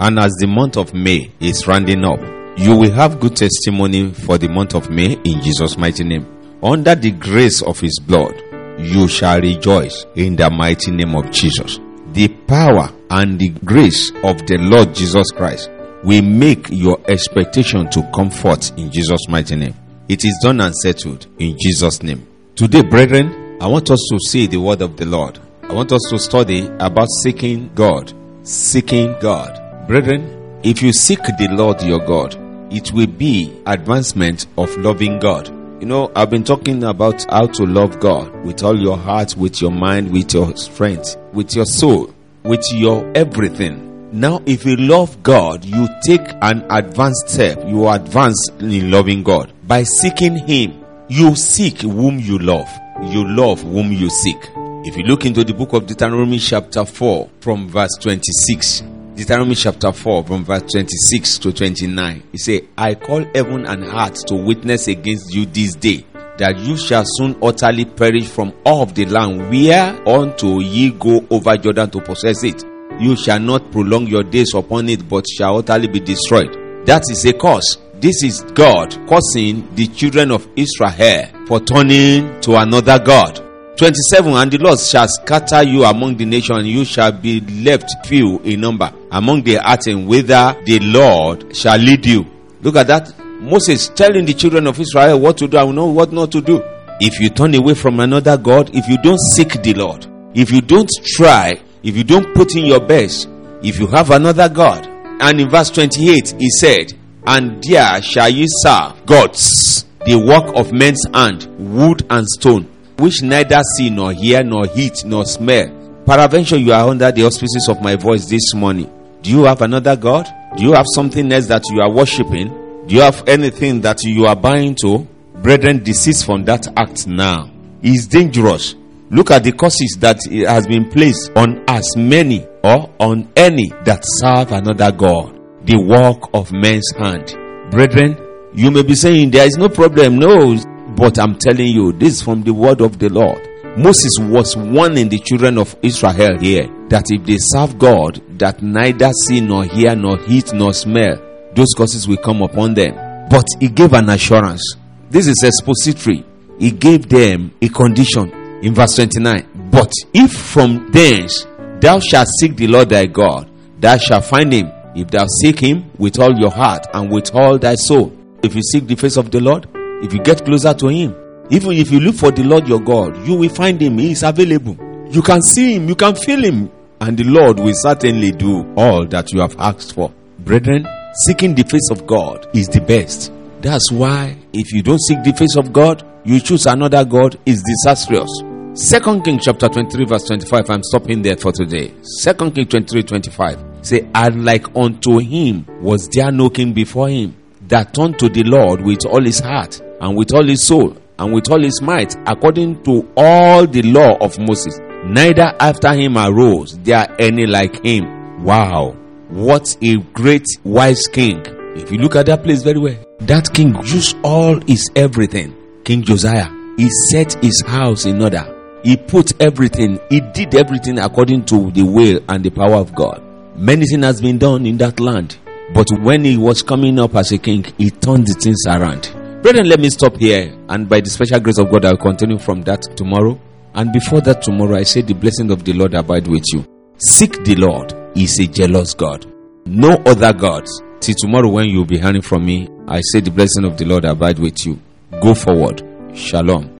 And as the month of May is rounding up, you will have good testimony for the month of May in Jesus' mighty name. Under the grace of His blood, you shall rejoice in the mighty name of Jesus. The power and the grace of the Lord Jesus Christ will make your expectation to come forth in Jesus' mighty name. It is done and settled in Jesus' name. Today, brethren, I want us to see the word of the Lord. I want us to study about seeking God. Seeking God. Brethren, if you seek the Lord your God, it will be advancement of loving God. You know, I've been talking about how to love God with all your heart, with your mind, with your strength, with your soul, with your everything. Now, if you love God, you take an advanced step. You advance in loving God. By seeking Him, you seek whom you love. You love whom you seek. If you look into the book of Deuteronomy chapter 4 from verse 26, Deuteronomy chapter 4 from verse 26 to 29. He say, I call heaven and earth to witness against you this day, that you shall soon utterly perish from all of the land where unto ye go over Jordan to possess it. You shall not prolong your days upon it, but shall utterly be destroyed. That is a curse. This is God causing the children of Israel for turning to another God. 27 And the Lord shall scatter you among the nations, and you shall be left few in number among the earth, and whither the Lord shall lead you. Look at that. Moses telling the children of Israel what to do and know what not to do. If you turn away from another God, if you don't seek the Lord, if you don't try, if you don't put in your best, if you have another God, and in verse 28 he said, And there shall ye serve gods, the work of men's hand, wood and stone which neither see nor hear nor heat nor smell. Peradventure you are under the auspices of my voice this morning. Do you have another God? Do you have something else that you are worshipping? Do you have anything that you are buying to? Brethren, desist from that act now. It is dangerous. Look at the curses that it has been placed on as many or on any that serve another God. The work of men's hand. Brethren, you may be saying there is no problem. No, but I'm telling you, this is from the word of the Lord. Moses was warning the children of Israel here that if they serve God that neither see nor hear nor heat nor smell, those curses will come upon them. But he gave an assurance. This is expository. He gave them a condition in verse 29. But if from thence thou shalt seek the Lord thy God, thou shalt find him if thou seek him with all your heart and with all thy soul. If you seek the face of the Lord, if you get closer to him even if you look for the lord your god you will find him. He is available. You can see him you can feel him and the lord will certainly do all that you have asked for. Brethren seeking the face of god is the best. That's why if you don't seek the face of god you choose another god is disastrous. Second king chapter 23 verse 25 i'm stopping there for today. Second king 23 25 say and like unto him was there no king before him that turned to the lord with all his heart and with all his soul and with all his might, according to all the law of Moses. Neither after him arose there any like him. Wow, what a great wise king. If you look at that place very well, that king used all his everything. King Josiah, he set his house in order. He put everything, he did everything according to the will and the power of God. Many things has been done in that land. But when he was coming up as a king, he turned the things around. Brethren, let me stop here. And by the special grace of God, I'll continue from that tomorrow. And before that tomorrow, I say the blessing of the Lord abide with you. Seek the Lord. He is a jealous God. No other gods. Till tomorrow when you'll be hearing from me, I say the blessing of the Lord abide with you. Go forward. Shalom.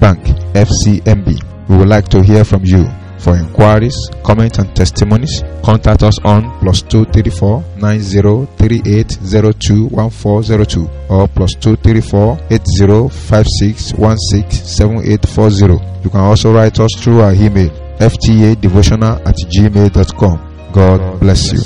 Bank FCMB. We would like to hear from you. For inquiries, comments, and testimonies, contact us on plus 234 9038021402 or plus 234 8056167840. You can also write us through our email ftadevotional at gmail.com. God bless you.